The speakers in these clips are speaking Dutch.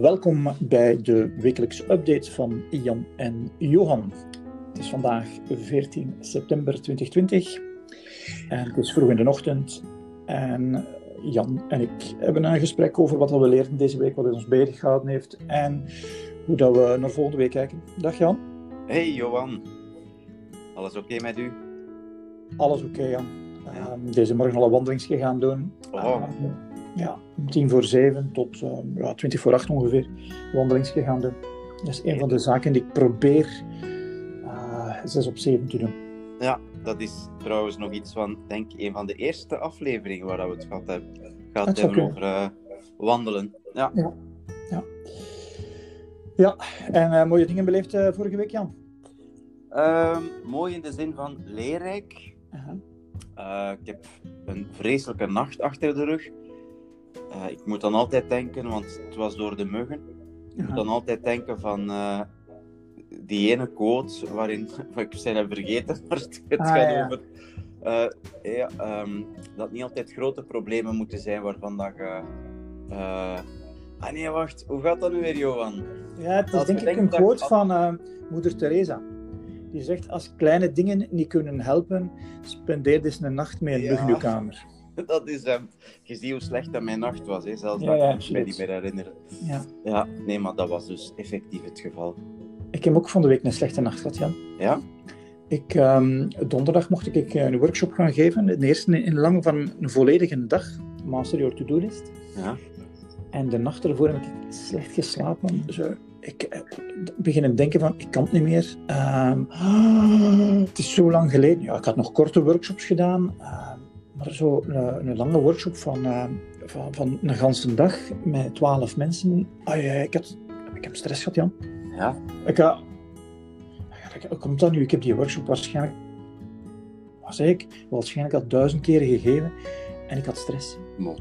Welkom bij de wekelijkse update van Jan en Johan. Het is vandaag 14 september 2020 en het is vroeg in de ochtend. En Jan en ik hebben een gesprek over wat we leerden deze week, wat het ons bezig gehouden heeft en hoe dat we naar volgende week kijken. Dag Jan. Hey Johan. Alles oké met u? Alles oké Jan. Ja. Um, deze morgen al een wandeling gaan doen. Oh. Um, ja, tien voor zeven tot uh, ja, twintig voor acht ongeveer wandelingsje gaan doen. Dat is een van de zaken die ik probeer uh, zes op zeven te doen. Ja, dat is trouwens nog iets van, denk ik, een van de eerste afleveringen waar we het gehad hebben, hebben over uh, wandelen. Ja. Ja, ja. ja. en mooie dingen beleefd vorige week, Jan? Ehm, mooi in de zin van leerrijk. -huh. ik heb een vreselijke nacht achter de rug. Uh, ik moet dan altijd denken, want het was door de muggen. Ik moet dan altijd denken van uh, die ene quote waarin, ik zijn hem vergeten, maar het, het ah, gaat ja. over uh, ja, um, dat niet altijd grote problemen moeten zijn waarvan dat je. ah nee, wacht, hoe gaat dat nu weer, Johan? Ja, het is Als denk ik een quote van Moeder Teresa. Die zegt: Als kleine dingen niet kunnen helpen, spendeer dus een nacht mee in ja. de kamer. dat is hem. Je ziet hoe slecht dat mijn nacht was, hè? zelfs ja, dat ja, ik me niet meer herinneren. Ja. ja, nee, maar dat was dus effectief het geval. Ik heb ook van de week een slechte nacht gehad, Jan. Ja? Ik, um, donderdag mocht ik een workshop gaan geven. De eerste in lang van een volledige dag. Master Your To-Do List. Ja. En de nacht ervoor heb ik slecht geslapen. Zo, ik uh, begin denken van, ik kan het niet meer. Um, het is zo lang geleden. Ja, ik had nog korte workshops gedaan. Maar zo een, een, lange workshop van, uh, van, van een ganse dag met twaalf mensen. Ah, ja, ik, had, ik heb stress gehad, Jan. Ja? Ik, uh, hoe komt dat nu? Ik heb die workshop waarschijnlijk, zei ik, waarschijnlijk al duizend keren gegeven en ik had stress. Mo.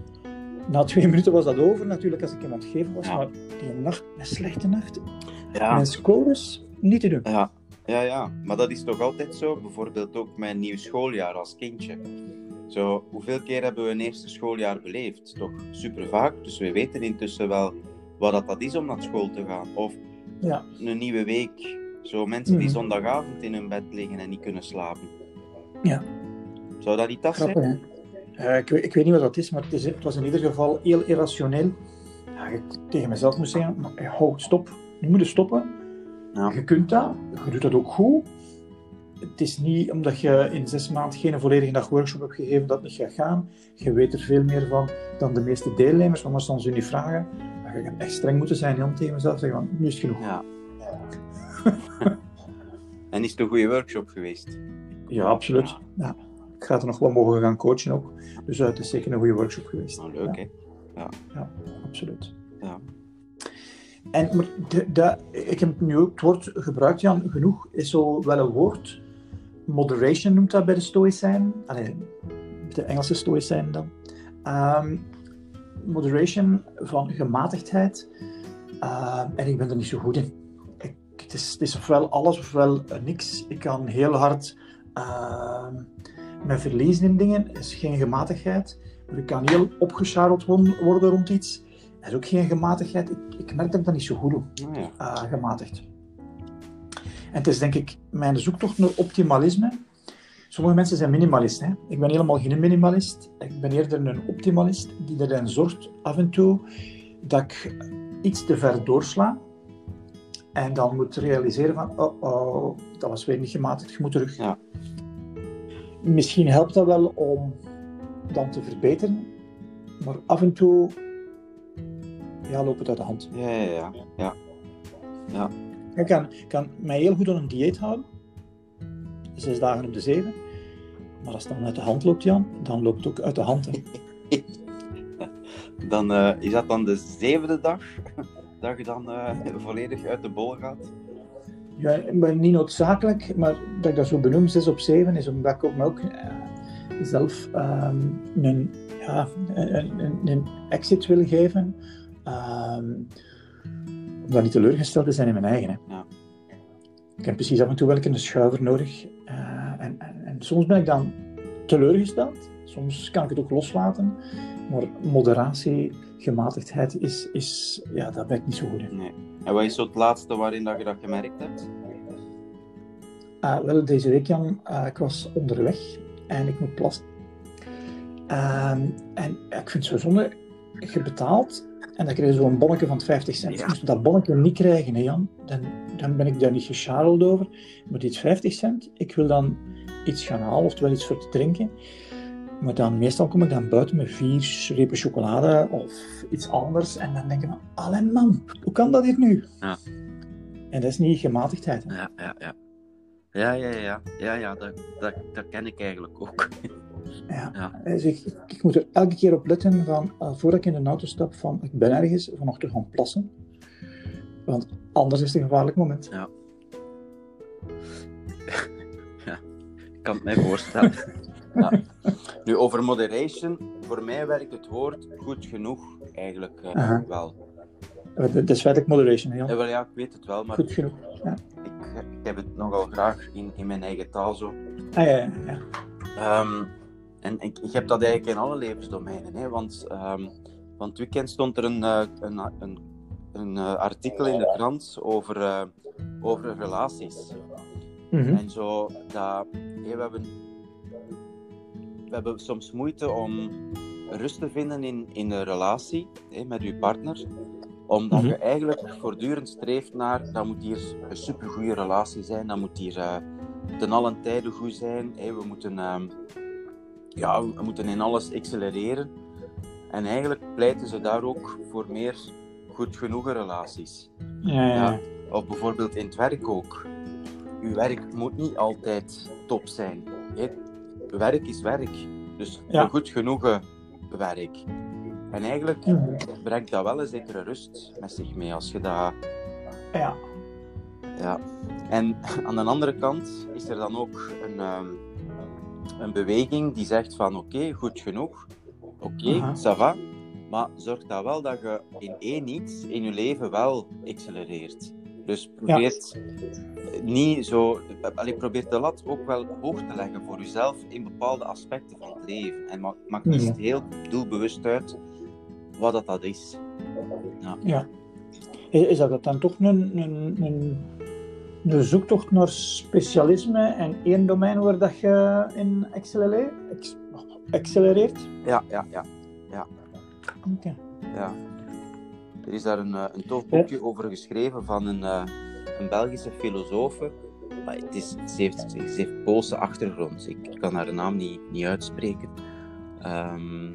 Na twee minuten was dat over natuurlijk als ik hem aan het geven was, ja. maar die nacht, een slechte nacht, ja. mijn scores niet te doen. Ja. ja, ja, maar dat is toch altijd zo? Bijvoorbeeld ook mijn nieuw schooljaar als kindje. Zo, hoeveel keer hebben we een eerste schooljaar beleefd? Toch super vaak. Dus we weten intussen wel wat dat, dat is om naar school te gaan. Of ja. een nieuwe week. Zo mensen die mm. zondagavond in hun bed liggen en niet kunnen slapen. Ja. Zou dat niet dat zijn? Uh, ik, weet, ik, weet niet wat dat is, maar het, is, het was in ieder geval heel irrationeel. Ja, ik tegen mezelf moest zeggen, maar, hou, stop. Nu moet je stoppen. Ja. Je kunt dat. Je doet dat ook goed het is niet omdat je in zes maanden geen volledige dag workshop hebt gegeven dat het niet gaat gaan. Je weet er veel meer van dan de meeste deelnemers, want als ze ons nu vragen, dan ga je echt streng moeten zijn Jan, tegen mezelf zeggen van, nu is het genoeg. Ja. en is het een goede workshop geweest? Ja, absoluut. Ja. Ik ga er nog wel mogen gaan coachen ook. Dus uh, het is zeker een goede workshop geweest. Oh, leuk, ja. hè? Ja. ja, absoluut. Ja. En maar de, de, ik heb nu ook het woord gebruikt, Jan, genoeg is zo wel een woord moderation noemt dat bij de Stoïcijnen. Allee, de Engelse Stoïcijnen dan. Um, moderation van gematigdheid. Uh, en ik ben er niet zo goed in. Ik, het, is, het, is, ofwel alles ofwel niks. Ik kan heel hard uh, me verliezen in dingen. Er is geen gematigheid. Maar ik kan heel opgescharreld worden rond iets. Er is ook geen gematigheid. Ik, ik merk dat ik dat niet zo goed doe. Oh uh, gematigd. En het is denk ik mijn zoektocht naar optimalisme. Sommige mensen zijn minimalist. Hè? Ik ben helemaal geen minimalist. Ik ben eerder een optimalist die er dan zorgt af en toe dat ik iets te ver doorsla. En dan moet realiseren van, oh, oh dat was weer niet gematigd, je moet terug. Ja. Misschien helpt dat wel om dan te verbeteren. Maar af en toe ja, loopt het uit de hand. Ja, ja, ja. ja. ja. Ik kan, kan mij heel goed aan een dieet houden. Zes dagen op de zeven. Maar als het dan uit de hand loopt, Jan, dan loopt het ook uit de hand. Hè. dan uh, is dat dan de zevende dag dat je dan uh, volledig uit de bol gaat? Ja, maar niet noodzakelijk, maar dat ik dat zo benoem, 6 op 7, is omdat ik me ook uh, zelf um, een, ja, een, een, een, exit wil geven. Um, dan niet teleurgesteld te zijn in mijn eigen. Hè. Ja. Ik heb precies af en toe wel een schuiver nodig. Uh, en, en, en, soms ben ik dan teleurgesteld. Soms kan ik het ook loslaten, maar moderatie, gematigdheid, is, is ja, dat werkt niet zo goed. Nee. En wat is zo het laatste waarin dat je dat gemerkt hebt? Uh, wel, deze week, Jan, uh, ik was onderweg en ik moet plassen. Uh, en ik vind het zo zonde, je betaalt en dan krijg je zo'n bonnetje van 50 cent. Ja. Moest dat bonnetje niet krijgen, hè, Jan, dan, dan ben ik daar niet gescharreld over. Maar dit 50 cent, ik wil dan iets gaan halen, oftewel iets voor te drinken. Maar dan, meestal kom ik dan buiten met vier repen chocolade of iets anders. En dan denk ik van, allee man, hoe kan dat hier nu? Ja. En dat is niet gematigdheid. Hè? Ja, ja, ja. Ja, ja, ja. Ja, ja dat, dat, dat ken ik eigenlijk ook. Ja. ja. Dus ik, ik, moet er elke keer op letten van, uh, voordat ik in de auto stap, van ik ben ergens, van nog te gaan plassen. Want anders is het een gevaarlijk moment. Ja. ja, ik kan het mij voorstellen. ja. Nu, over moderation, voor mij werkt het woord goed genoeg eigenlijk uh, uh -huh. wel. Dat is feitelijk moderation, ja. Ja, wel, ja, ik weet het wel, maar... Goed genoeg, ja. Ik, ik heb het nogal graag in, in mijn eigen taal zo. Ah, ja, ja. ja. Um, en ik, ik heb dat eigenlijk in alle levensdomeinen, hè, want um, van het weekend stond er een, uh, een, een, een uh, artikel in de krant over, uh, over relaties. Mm -hmm. En zo, dat, hey, we, hebben, we hebben soms moeite om rust te vinden in, in een relatie met je partner omdat mm -hmm. je eigenlijk voortdurend streeft naar, dat moet hier een supergoeie relatie zijn, dat moet hier uh, ten allen tijde goed zijn. Hey, we, moeten, uh, ja, we moeten in alles accelereren. En eigenlijk pleiten ze daar ook voor meer goed genoegen relaties. Ja, ja. ja, Of bijvoorbeeld in het werk ook. Uw werk moet niet altijd top zijn. Hey, werk is werk. Dus Ja. goed genoegen werk. En eigenlijk Mhm. brengt dat wel een zekere rust met zich mee als je dat. Ja. Ja. En aan de andere kant is er dan ook een, ehm, een beweging die zegt van oké, goed genoeg, oké, Aha. ça va, maar zorg dan wel dat je in één iets in je leven wel accelereert. Dus probeert niet zo, allee, probeer de lat ook wel hoog te leggen voor jezelf in bepaalde aspecten van het leven. En maak, maak niet heel doelbewust uit wat dat, dat is. ja. Is, is dat dan toch een, een, een, een zoektocht naar specialisme en één domein waar dat je in accelereert? Accelereert? Ja, ja, ja. Oké. Ja. Er is daar een, eh, een tof boekje over geschreven van een, eh, een Belgische filosoof. Het is, ze, heeft, ze heeft Poolse achtergrond. Ik, kan haar naam niet, niet uitspreken. Ehm,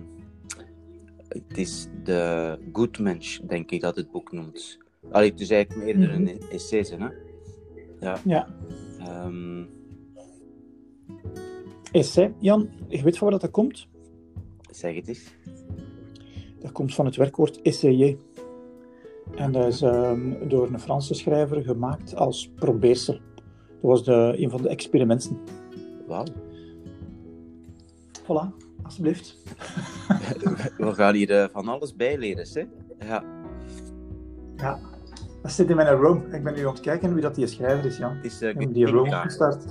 het is de Goodmensch, denk ik dat het boek noemt. Allee, het is eigenlijk eerder een essay, hè? Ja. Ja. Ehm, Essay, Jan, je weet van waar dat komt? zeg het eens. Dat komt van het werkwoord essayer. En dat is ehm, door een Franse schrijver gemaakt als probeersel. Dat was de, een van de experimenten. Wauw. Voilà, alsjeblieft. We gaan hier eh, van alles bijleren, hè? Ja. Ja, dat zit in mijn Rome. Ik ben nu aan het kijken wie dat die schrijver is, Jan. Het is uh, die Rome gestart.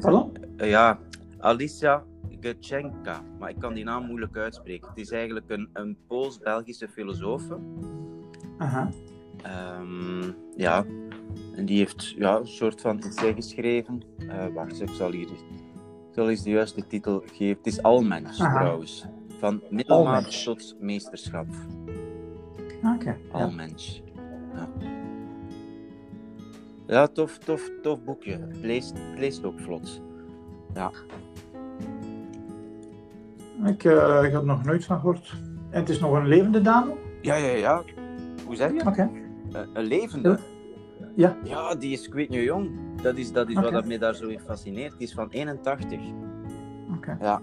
Pardon? Uh, ja, Alicia Gutchenka, maar ik kan die naam moeilijk uitspreken. Het is eigenlijk een, een Pools-Belgische filosoof. Aha. Um, ja, en die heeft ja, een soort van essay geschreven. Uh, wacht, ik zal hier ik zal eens de juiste titel geven. Het is Almensch Aha. trouwens. Van middelmaat tot meesterschap. Oké. Okay. Ja. Ja, tof, tof, tof boekje. Het leest, het leest ook vlot. Ja. Ik uh, heb er nog nooit van gehoord. En het is nog een levende dame? Ja, ja, ja. Hoe zeg je? Oké. Okay. Uh, een levende? Ja. Ja, die is kwijt nu jong. Dat is, dat is okay. wat mij daar zo in fascineert. Die is van 81. Oké. Okay. Ja.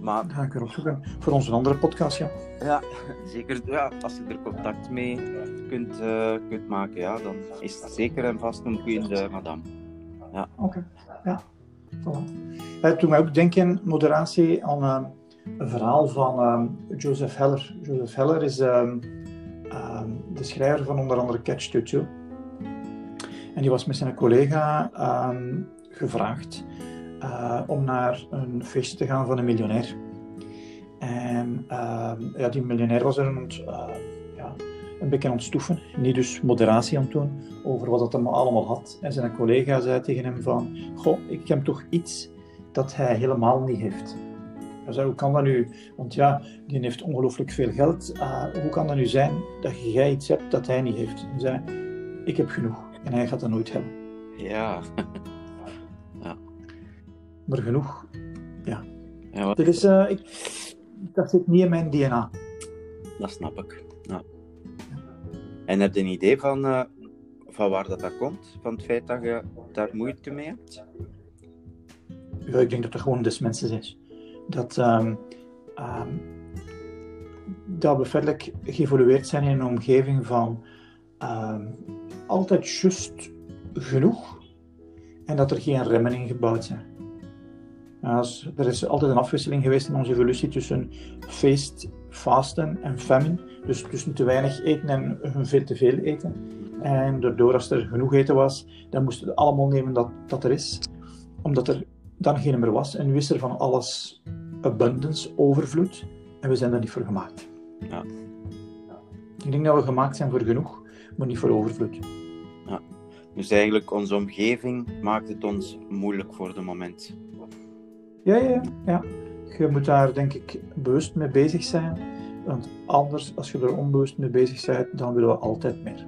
Maar... Dat ga ik erop zoeken. Voor onze andere podcast, ja. Ja, zeker. Ja, als je er contact mee kunt, uh, kunt maken, ja, dan is het zeker en vast een goede madame. Ja. Oké, okay. ja. Voilà. Uh, toen mij ook denken, moderatie, aan uh, een verhaal van um, Joseph Heller. Joseph Heller is um, de schrijver van onder andere Catch 22. En die was met zijn collega gevraagd uh, om naar een feestje te gaan van een miljonair. En ehm, ja, die miljonair was er een, een beetje aan het stoeven, niet dus moderatie aan het doen over wat het allemaal had. En zijn collega zei tegen hem van, goh, ik heb toch iets dat hij helemaal niet heeft. Hij zei, hoe kan dat nu? Want ja, die heeft ongelooflijk veel geld. Uh, hoe kan dat nu zijn dat jij iets hebt dat hij niet heeft? Hij zei, ik heb genoeg. En hij gaat dat nooit hebben. Ja. ja. Maar genoeg, ja. ja wat... is, uh, ik, dat zit niet in mijn DNA. Dat snap ik. En heb je een idee van, uh, van waar dat, dat komt? Van het feit dat je daar moeite mee hebt? Ja, ik denk dat het gewoon des mensen is. Dat, um, um, dat we verder geëvolueerd zijn in een omgeving van um, altijd just genoeg en dat er geen remmen in gebouwd zijn. Er is altijd een afwisseling geweest in onze evolutie tussen feest, fasten en famine. Dus tussen te weinig eten en veel te veel eten. En daardoor, als er genoeg eten was, dan moesten we allemaal nemen dat, dat er is. Omdat er dan geen meer was. En nu is er van alles abundance, overvloed. En we zijn daar niet voor gemaakt. Ja. Ik denk dat we gemaakt zijn voor genoeg, maar niet voor overvloed. Ja. Dus eigenlijk, onze omgeving maakt het ons moeilijk voor de moment. Ja, ja, ja. Je moet daar denk ik bewust mee bezig zijn. Want anders, als je er onbewust mee bezig bent, dan willen we altijd meer.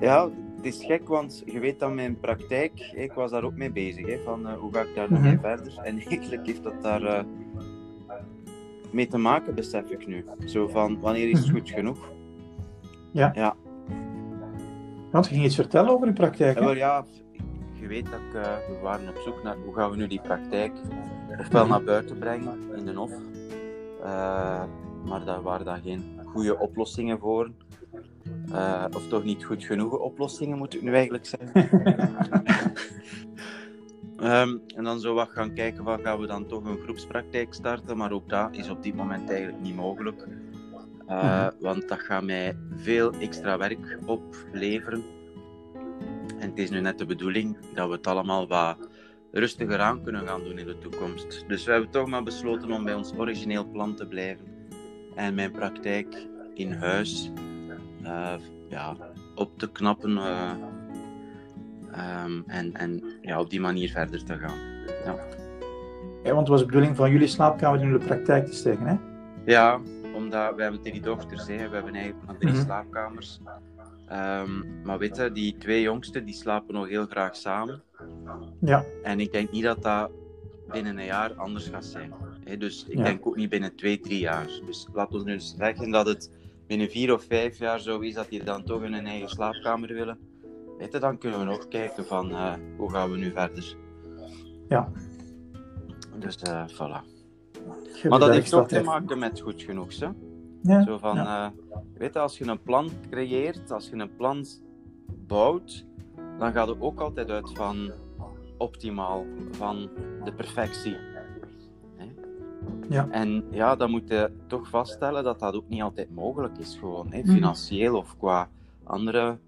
Ja, het is gek, want je weet dat mijn praktijk, ik was daar ook mee bezig, hè, van uh, hoe ga ik daar dan mee mhm. verder. En eigenlijk heeft dat daar uh, mee te maken, besef ik nu. Zo van, wanneer is het mhm. goed genoeg? Ja. ja. Want je ging iets vertellen over de praktijk, hè? Ja, ja je weet dat ik, uh, we waren op zoek naar hoe gaan we nu die praktijk ofwel naar buiten brengen in de hof. maar daar waren daar geen goede oplossingen voor. Uh, of toch niet goed genoeg oplossingen, moet ik nu eigenlijk zeggen. um, en dan zo wat gaan kijken van gaan we dan toch een groepspraktijk starten, maar ook dat is op dit moment eigenlijk niet mogelijk. Uh, Want dat gaat mij veel extra werk opleveren. En het is nu net de bedoeling dat we het allemaal wat rustiger aan kunnen gaan doen in de toekomst. Dus we hebben toch maar besloten om bij ons origineel plan te blijven. En mijn praktijk in huis uh, ja, op te knappen uh, um, en, en ja, op die manier verder te gaan. Ja. ja, want het was de bedoeling van jullie slaapkamer in de praktijk te steken, hè? Ja, omdat we hebben drie dochters, hè. we hebben eigenlijk nog drie mm -hmm. slaapkamers. Um, maar weet je, die twee jongsten die slapen nog heel graag samen. Ja. En ik denk niet dat dat binnen een jaar anders gaat zijn. dus ik ja. denk ook niet binnen twee, drie jaar. Dus laten we nu zeggen dat het binnen vier of vijf jaar zo is dat die dan toch in een eigen slaapkamer willen, weet je, dan kunnen we nog kijken van uh, hoe gaan we nu verder. Ja. Dus uh, voilà. maar dat heeft ook te maken met goed genoeg, hè? Ja. Zo van, ja. uh, weet je, als je een plan creëert, als je een plan bouwt, dan gaat het ook altijd uit van optimaal, van de perfectie. Ja. En ja, dan moet je toch vaststellen dat dat ook niet altijd mogelijk is, gewoon hè, mhm. financieel of qua andere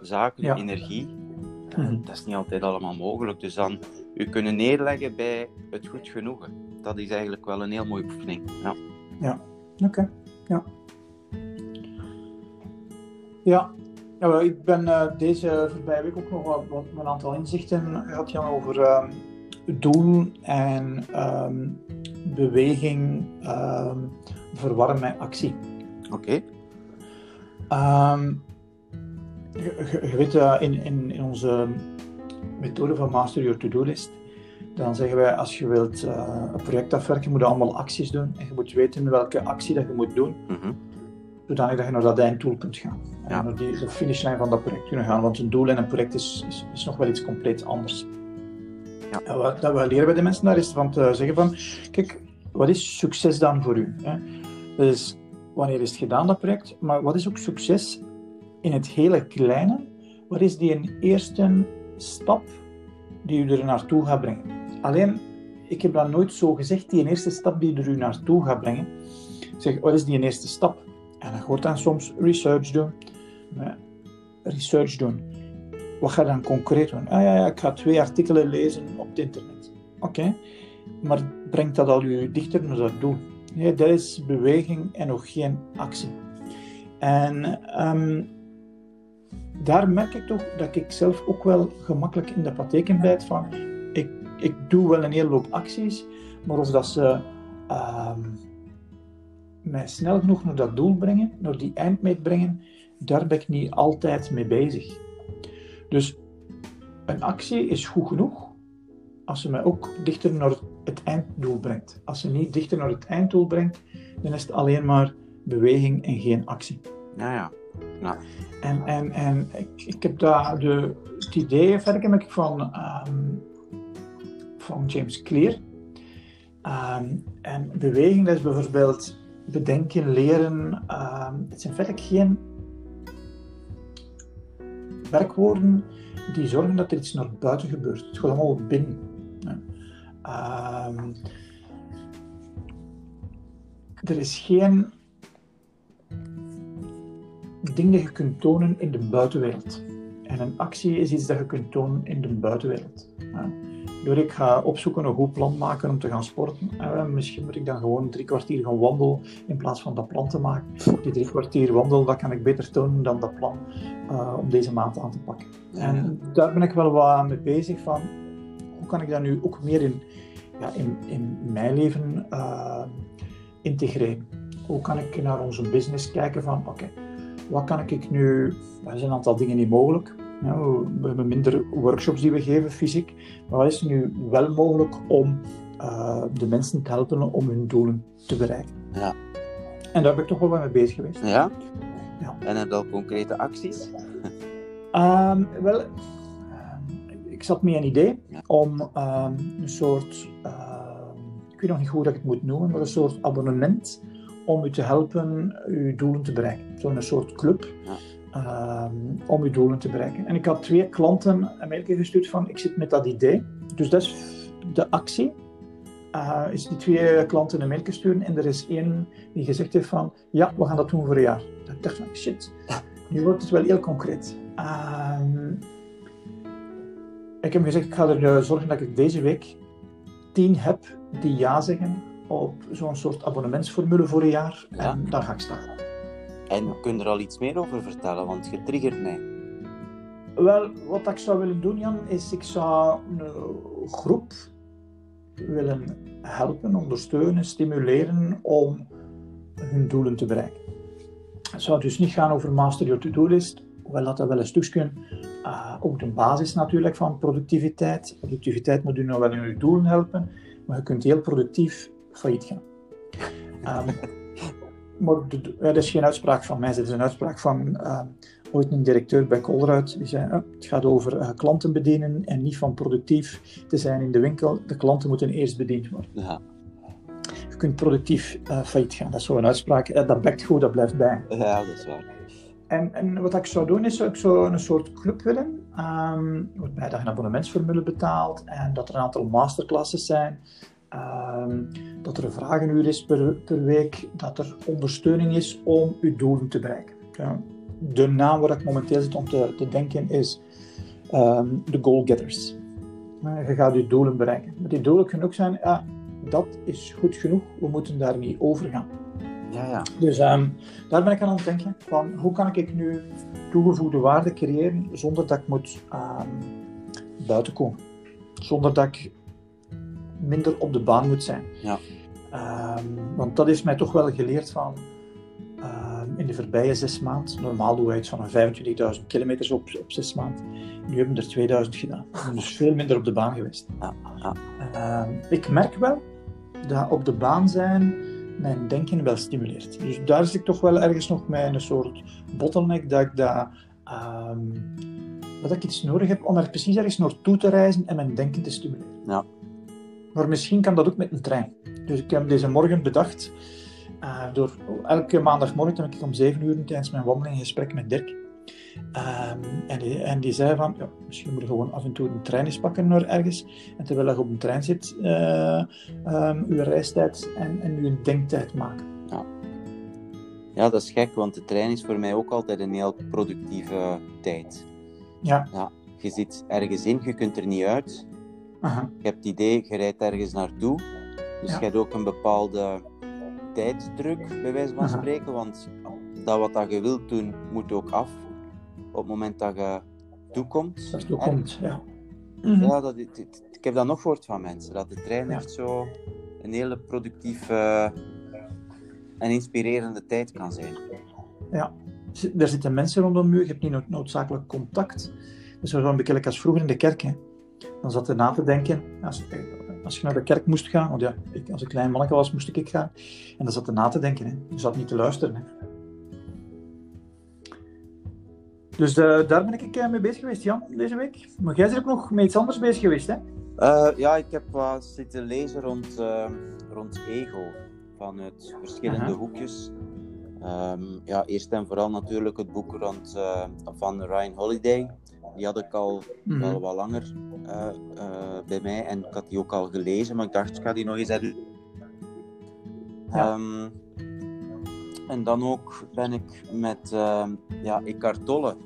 zaken, energie. Mm Dat is niet altijd allemaal mogelijk. Dus dan je kunnen neerleggen bij het goed genoegen. Dat is eigenlijk wel een heel mooie oefening. Ja, ja. oké. Ja. Ja. ja ik ben uh, deze voorbije week ook nog wat, wat een aantal inzichten gehad Jan, over uh, doel en um, beweging um, verwarren met actie. Oké. Okay. Um, je, je, weet, uh, in, in, in, onze methode van Master Your To-Do List, dan zeggen wij als je wilt uh, een project afwerken, moet je allemaal acties doen. En je moet weten welke actie dat je moet doen, mm -hmm. zodanig dat je naar dat einddoel kunt gaan. En naar die, de finishlijn van dat project kunnen gaan. Want een doel en een project is, is, is nog wel iets compleet anders. Ja. wat, dat we leren bij de mensen daar is van te zeggen van, kijk, wat is succes dan voor u? Hè? Dus wanneer is het gedaan, dat project? Maar wat is ook succes in het hele kleine? Wat is die een eerste stap die u er naartoe gaat brengen? Alleen, ik heb dat nooit zo gezegd, die eerste stap die er u naartoe gaat brengen. Zeg, wat is die eerste stap? En dan hoort dan soms research doen. Research doen. Wat ga je dan concreet doen? Ah ja, ja ik ga twee artikelen lezen op het internet. Oké. maar brengt dat al je dichter naar dat doel. Nee, dat is beweging en nog geen actie. En ehm, daar merk ik toch dat ik zelf ook wel gemakkelijk in de praktijk bijt van ik, doe wel een hele hoop acties, maar of dat ze um, mij snel genoeg naar dat doel brengen, naar die eindmeet brengen, daar ben ik niet altijd mee bezig. Dus een actie is goed genoeg als ze mij ook dichter naar het einddoel brengt. Als ze niet dichter naar het einddoel brengt, dan is het alleen maar beweging en geen actie. Ja, ja. ja. En, en, en ik, ik heb daar de, het idee verder heb ik van, um, van James Clear. Um, en beweging, is bijvoorbeeld bedenken, leren. Um, het zijn verder geen werkwoorden die zorgen dat er iets naar buiten gebeurt. Het gaat allemaal binnen. Um, er is geen ding dat je kunt tonen in de buitenwereld. En een actie is iets dat je kunt tonen in de buitenwereld. Door ik ga opzoeken een goed plan maken om te gaan sporten. Eh, misschien moet ik dan gewoon drie kwartier gaan wandelen in plaats van dat plan te maken. Die drie kwartier wandelen, dat kan ik beter tonen dan dat plan uh, om deze maand aan te pakken. En daar ben ik wel wat mee bezig van, hoe kan ik dat nu ook meer in, ja, in, in mijn leven uh, integreren? Hoe kan ik naar onze business kijken van, oké, wat kan ik nu... Er zijn een aantal dingen niet mogelijk. Ja, we hebben minder workshops die we geven, fysiek. Maar wat is nu wel mogelijk om uh, de mensen te helpen om hun doelen te bereiken? Ja. En daar ben ik toch wel mee bezig geweest. Ja? ja. En heb je al concrete acties? um, wel, uh, ik zat met een idee om um, een soort, uh, ik weet nog niet hoe dat ik het moet noemen, maar een soort abonnement om u te helpen uw doelen te bereiken. Zo'n soort club. Ja. Um, om uw doelen te bereiken. En ik had twee klanten een mailje gestuurd van ik zit met dat idee. Dus dat is de actie. Uh, is die twee klanten een mailje sturen en er is één die gezegd heeft van ja, we gaan dat doen voor een jaar. Ik dacht van shit, nu wordt het wel heel concreet. Um, ik heb gezegd ik ga er zorgen dat ik deze week tien heb die ja zeggen op zo'n soort abonnementsformule voor een jaar. Ja. En daar ga ik starten. En kun je er al iets meer over vertellen? Want je triggert mij. Wel, wat ik zou willen doen, Jan, is ik zou een groep willen helpen, ondersteunen, stimuleren om hun doelen te bereiken. Het zou dus niet gaan over master your to-do list, hoewel dat, wel een stukje uh, ook de basis natuurlijk van productiviteit. Productiviteit moet u nou wel in uw doelen helpen, maar je kunt heel productief failliet gaan. Um, maar dat is geen uitspraak van mij, het is een uitspraak van uh, ooit een directeur bij Colruyt. Die zei, uh, het gaat over uh, klanten bedienen en niet van productief te zijn in de winkel. De klanten moeten eerst bediend worden. Ja. Je kunt productief failliet gaan. Dat is zo'n uitspraak. dat bekt goed, dat blijft bij. Ja, dat is waar. En, en wat ik zou doen, is zou ik zo een soort club willen, um, waarbij je een abonnementsformule betaalt en dat er een aantal masterclasses zijn, Um, dat er een vragenuur is per, per, week, dat er ondersteuning is om uw doelen te bereiken. Ja. De naam waar ik momenteel zit om te, te denken is um, de goal getters. Uh, je gaat je doelen bereiken. Maar die doelen ook zijn, ja, dat is goed genoeg, we moeten daar niet over gaan. Ja, ja. Dus um, daar ben ik aan het denken van hoe kan ik nu toegevoegde waarde creëren zonder dat ik moet buiten komen. Zonder dat ik minder op de baan moet zijn. Ja. Um, want dat is mij toch wel geleerd van um, in de voorbije zes maanden. Normaal doen wij iets van 25.000 kilometers op, op zes maanden. Nu hebben we er 2000 gedaan. Dus veel minder op de baan geweest. Ja, ja. Um, ik merk wel dat op de baan zijn mijn denken wel stimuleert. Dus daar zit ik toch wel ergens nog met een soort bottleneck dat ik dat, dat ik iets nodig heb om er precies ergens naartoe te reizen en mijn denken te stimuleren. Ja. Maar misschien kan dat ook met een trein. Dus ik heb deze morgen bedacht, uh, door elke maandagmorgen heb ik om 7 uur tijdens mijn wandeling een gesprek met Dirk. Um, en, die, en, die, zei van, ja, misschien moet je gewoon af en toe een trein eens pakken naar ergens. En terwijl je op een trein zit, uh, um, je reistijd en, en je denktijd maken. Ja. ja, dat is gek, want de trein is voor mij ook altijd een heel productieve tijd. Ja. ja. Je zit ergens in, je kunt er niet uit. Je hebt het idee, je rijdt ergens naartoe. Dus je hebt ook een bepaalde tijdsdruk, bij wijze van spreken. Want dat wat dat je wilt doen, moet ook af. Op het moment dat je toekomt. Dat toekomt, ja. Ja, dat, ik heb dat nog gehoord van mensen. Dat de trein echt zo een hele productieve en inspirerende tijd kan zijn. Ja, er zitten mensen rondom je, je hebt niet noodzakelijk contact. Dus zo een beetje als vroeger in de kerk. Hè. Dan zat er na te denken, als, als je naar de kerk moest gaan, want ja, ik, als ik klein manneke was, moest ik gaan. En dan zat er na te denken, hè. je zat niet te luisteren. Hè. Dus uh, daar ben ik uh, mee bezig geweest, Jan, deze week. Maar jij bent ook nog met iets anders bezig geweest, hè? Uh, ja, ik heb wat zitten lezen rond, rond ego, vanuit verschillende -huh. hoekjes. Um, ja, eerst en vooral natuurlijk het boek rond, van Ryan Holiday. Die had ik al mm -hmm. wel wat langer bij mij en ik had die ook al gelezen, maar ik dacht, ik ga die nog eens uit. Ja. Um, en dan ook ben ik met uh, ja, Eckhart Tolle.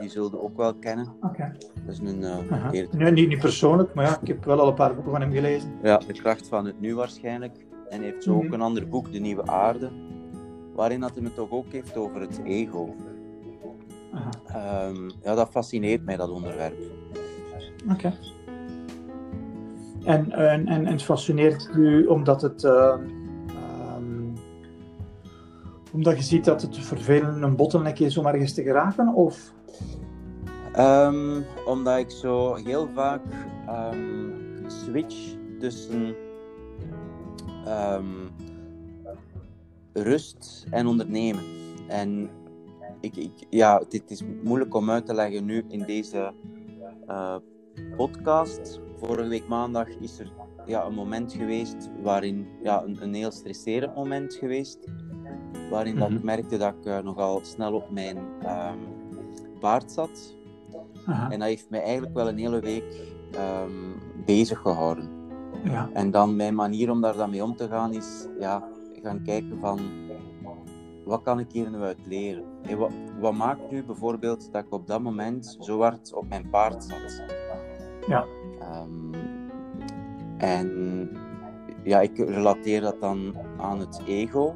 Die zullen ook wel kennen. Okay. Dat is een uh, uh -huh. Nee, niet, niet persoonlijk, maar ja, ik heb wel al een paar boeken van hem gelezen. Ja, De kracht van het nu waarschijnlijk. En hij heeft zo ook Mhm. een ander boek, De Nieuwe Aarde. Waarin dat hij het toch ook heeft over het ego. Um, ja, dat fascineert mij, dat onderwerp. Oké. Okay. En, en, en, het fascineert u omdat het... Uh, omdat je ziet dat het vervelend een bottleneck is om ergens te geraken? Of? Um, omdat ik zo heel vaak um, switch tussen rust en ondernemen. En ik, ik, ja, dit is moeilijk om uit te leggen nu in deze uh, podcast. Vorige week maandag is er ja, een moment geweest waarin ja, een, een heel stresserend moment geweest waarin mm -hmm. dat ik merkte dat ik uh, nogal snel op mijn um, paard zat. Aha. En dat heeft mij eigenlijk wel een hele week um, bezig gehouden. Ja. En dan mijn manier om daar dan mee om te gaan is ja, gaan kijken van wat kan ik hier nu uit leren? Wat, wat, maakt nu bijvoorbeeld dat ik op dat moment zo hard op mijn paard zat? Ja. Um, en ja, ik relateer dat dan aan het ego.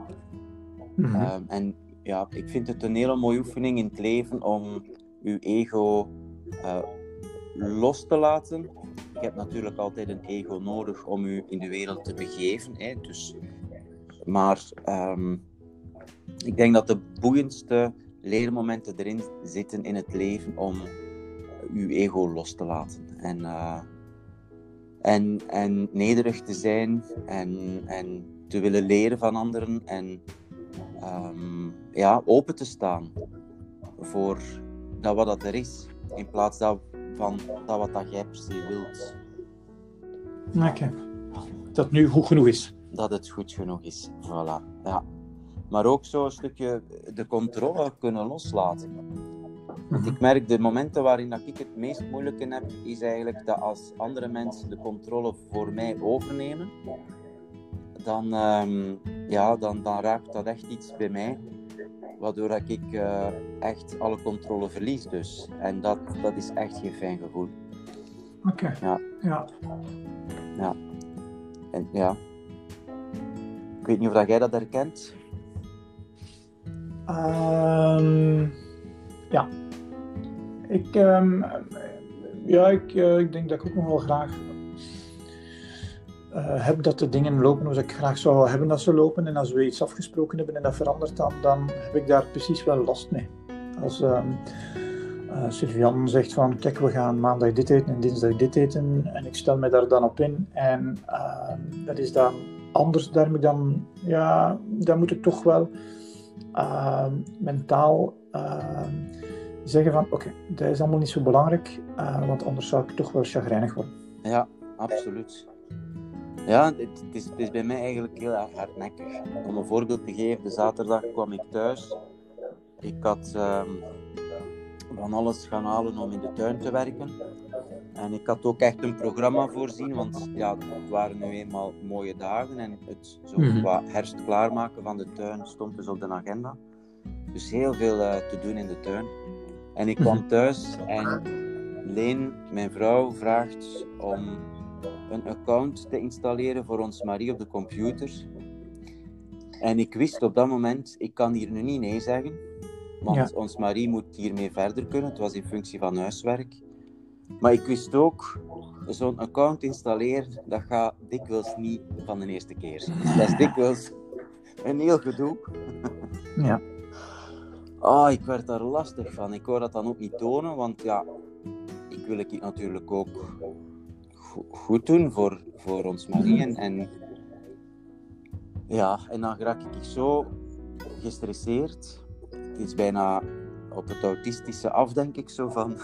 Mm -hmm. um, en ja, ik vind het een hele mooie oefening in het leven om uw ego uh, los te laten. Je hebt natuurlijk altijd een ego nodig om u in de wereld te begeven. Hè? Dus, maar um, ik denk dat de boeiendste leermomenten erin zitten in het leven om uw ego los te laten. En, uh, en, en nederig te zijn en, en te willen leren van anderen en um, ja, open te staan voor dat wat dat er is, in plaats dat, van dat wat dat jij se wilt. Oké. Okay. Dat het nu goed genoeg is. Dat het goed genoeg is, voilà. Ja. Maar ook zo een stukje de controle kunnen loslaten. Want ik merk de momenten waarin dat ik het meest moeilijk in heb, is eigenlijk dat als andere mensen de controle voor mij overnemen, dan, um, ja, dan, dan raakt dat echt iets bij mij. Waardoor dat ik uh, echt alle controle verlies dus. En dat, dat is echt geen fijn gevoel. Oké. Okay. Ja. ja. Ja. En ja. Ik weet niet of dat jij dat herkent. Um, ja. Ik, um, ja, ik, uh, ik denk dat ik ook nog wel graag uh, heb dat de dingen lopen zoals ik graag zou hebben dat ze lopen. En als we iets afgesproken hebben en dat verandert dan, dan heb ik daar precies wel last mee. Als um, uh, Sylvian zegt van, kijk, we gaan maandag dit eten en dinsdag dit eten. En ik stel me daar dan op in. En dat is dan anders. Daar dan, ja, daar moet ik toch wel mentaal zeggen van, oké, dat is allemaal niet zo belangrijk. uh, want anders zou ik toch wel chagrijnig worden. Ja, absoluut. Ja, het, is, het, is, bij mij eigenlijk heel hardnekkig. Om een voorbeeld te geven, de zaterdag kwam ik thuis. Ik had um, van alles gaan halen om in de tuin te werken. En ik had ook echt een programma voorzien, want ja, het waren nu eenmaal mooie dagen. En het zo Mhm. herfst klaarmaken van de tuin stond dus op de agenda. Dus heel veel uh, te doen in de tuin. En ik kwam thuis en Leen, mijn vrouw, vraagt om een account te installeren voor ons Marie op de computer. En ik wist op dat moment, ik kan hier nu niet nee zeggen. Want ons Marie moet hiermee verder kunnen. Het was in functie van huiswerk. Maar ik wist ook, zo'n account installeren, dat gaat dikwijls niet van de eerste keer. Dat is dikwijls een heel gedoe. Ja. Oh, ik werd daar lastig van. Ik wou dat dan ook niet tonen, want ja, ik wil het natuurlijk ook goed doen voor, voor ons Marie. En, en ja, en dan raak ik zo gestresseerd. Het is bijna op het autistische af, denk ik zo van.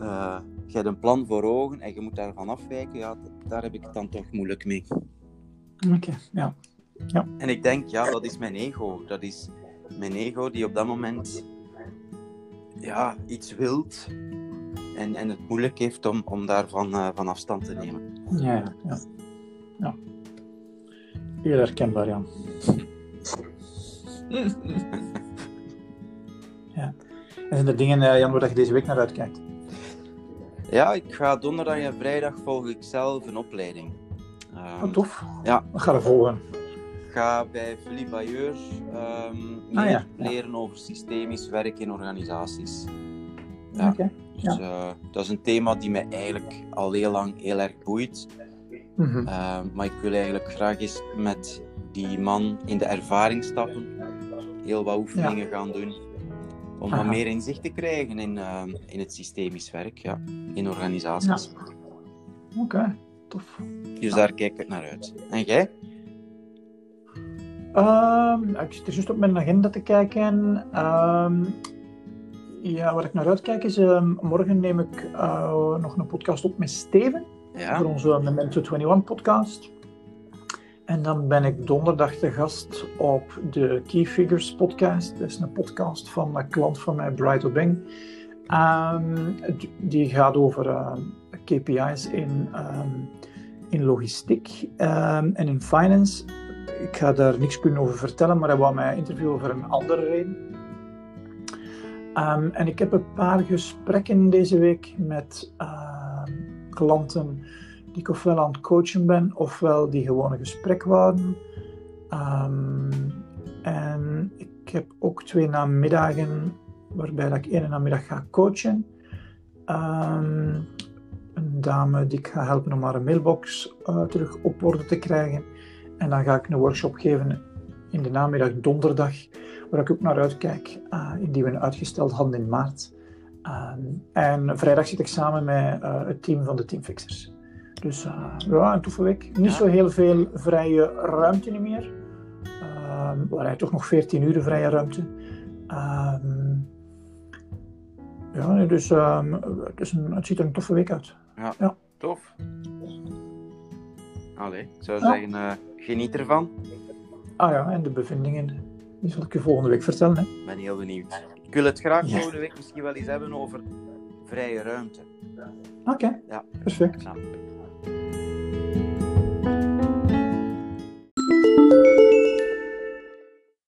Uh, je hebt een plan voor ogen en je moet daarvan afwijken. Ja, daar heb ik het dan toch moeilijk mee. Oké, ja. ja. En ik denk, ja, dat is mijn ego. Dat is mijn ego die op dat moment ja, iets wilt en, en het moeilijk heeft om, om daarvan uh, van afstand te nemen. Ja, ja. ja. Heel herkenbaar, Jan. ja. En zijn er dingen, uh, Jan, waar je deze week naar uitkijkt? Ja, ik ga donderdag en vrijdag volg ik zelf een opleiding. Um, oh, tof. Ja. Wat ga er volgen? Ik ga bij Philippe Bayeur um, meer ah, leren over systemisch werk in organisaties. Ja. Okay. Dus, uh, dat is een thema die mij eigenlijk al heel lang heel erg boeit. Mm -hmm. uh, maar ik wil eigenlijk graag eens met die man in de ervaring stappen. Heel wat oefeningen gaan doen. Om wat meer inzicht te krijgen in, uh, in het systemisch werk, ja, in organisaties. Oké, okay, tof. Dus daar kijk ik naar uit. En jij? Um, ik zit er juist op mijn agenda te kijken. Um, ja, waar ik naar uitkijk is, um, morgen neem ik uh, nog een podcast op met Steven. Ja. Voor onze Memento 21 podcast. En dan ben ik donderdag te gast op de Key Figures podcast. Dat is een podcast van een klant van mij, Bright Obeng. Um, die gaat over uh, KPI's in, um, in logistiek en in finance. Ik ga daar niks kunnen over vertellen, maar hij wou mij interviewen voor een andere reden. en ik heb een paar gesprekken deze week met klanten die ik ofwel aan het coachen ben, ofwel die gewoon een gesprek wouden. Um, en ik heb ook twee namiddagen waarbij dat ik één namiddag ga coachen. Um, een dame die ik ga helpen om haar mailbox uh, terug op orde te krijgen. En dan ga ik een workshop geven in de namiddag donderdag, waar ik ook naar uitkijk, uh, die we uitgesteld hadden in maart. Um, en vrijdag zit ik samen met uh, het team van de Teamfixers. Dus uh, ja, een toffe week. Niet zo heel veel vrije ruimte meer. Uh, waar toch nog 14 uur vrije ruimte. Uh, ja, dus um, het, is een, het ziet er een toffe week uit. Ja, ja. tof. Allee, ik zou ja. zeggen, uh, geniet ervan. Ah ja, en de bevindingen, die zal ik je volgende week vertellen. Ik ben heel benieuwd. Ik wil het graag ja. volgende week misschien wel eens hebben over vrije ruimte. Oké, okay. ja. perfect. Ja.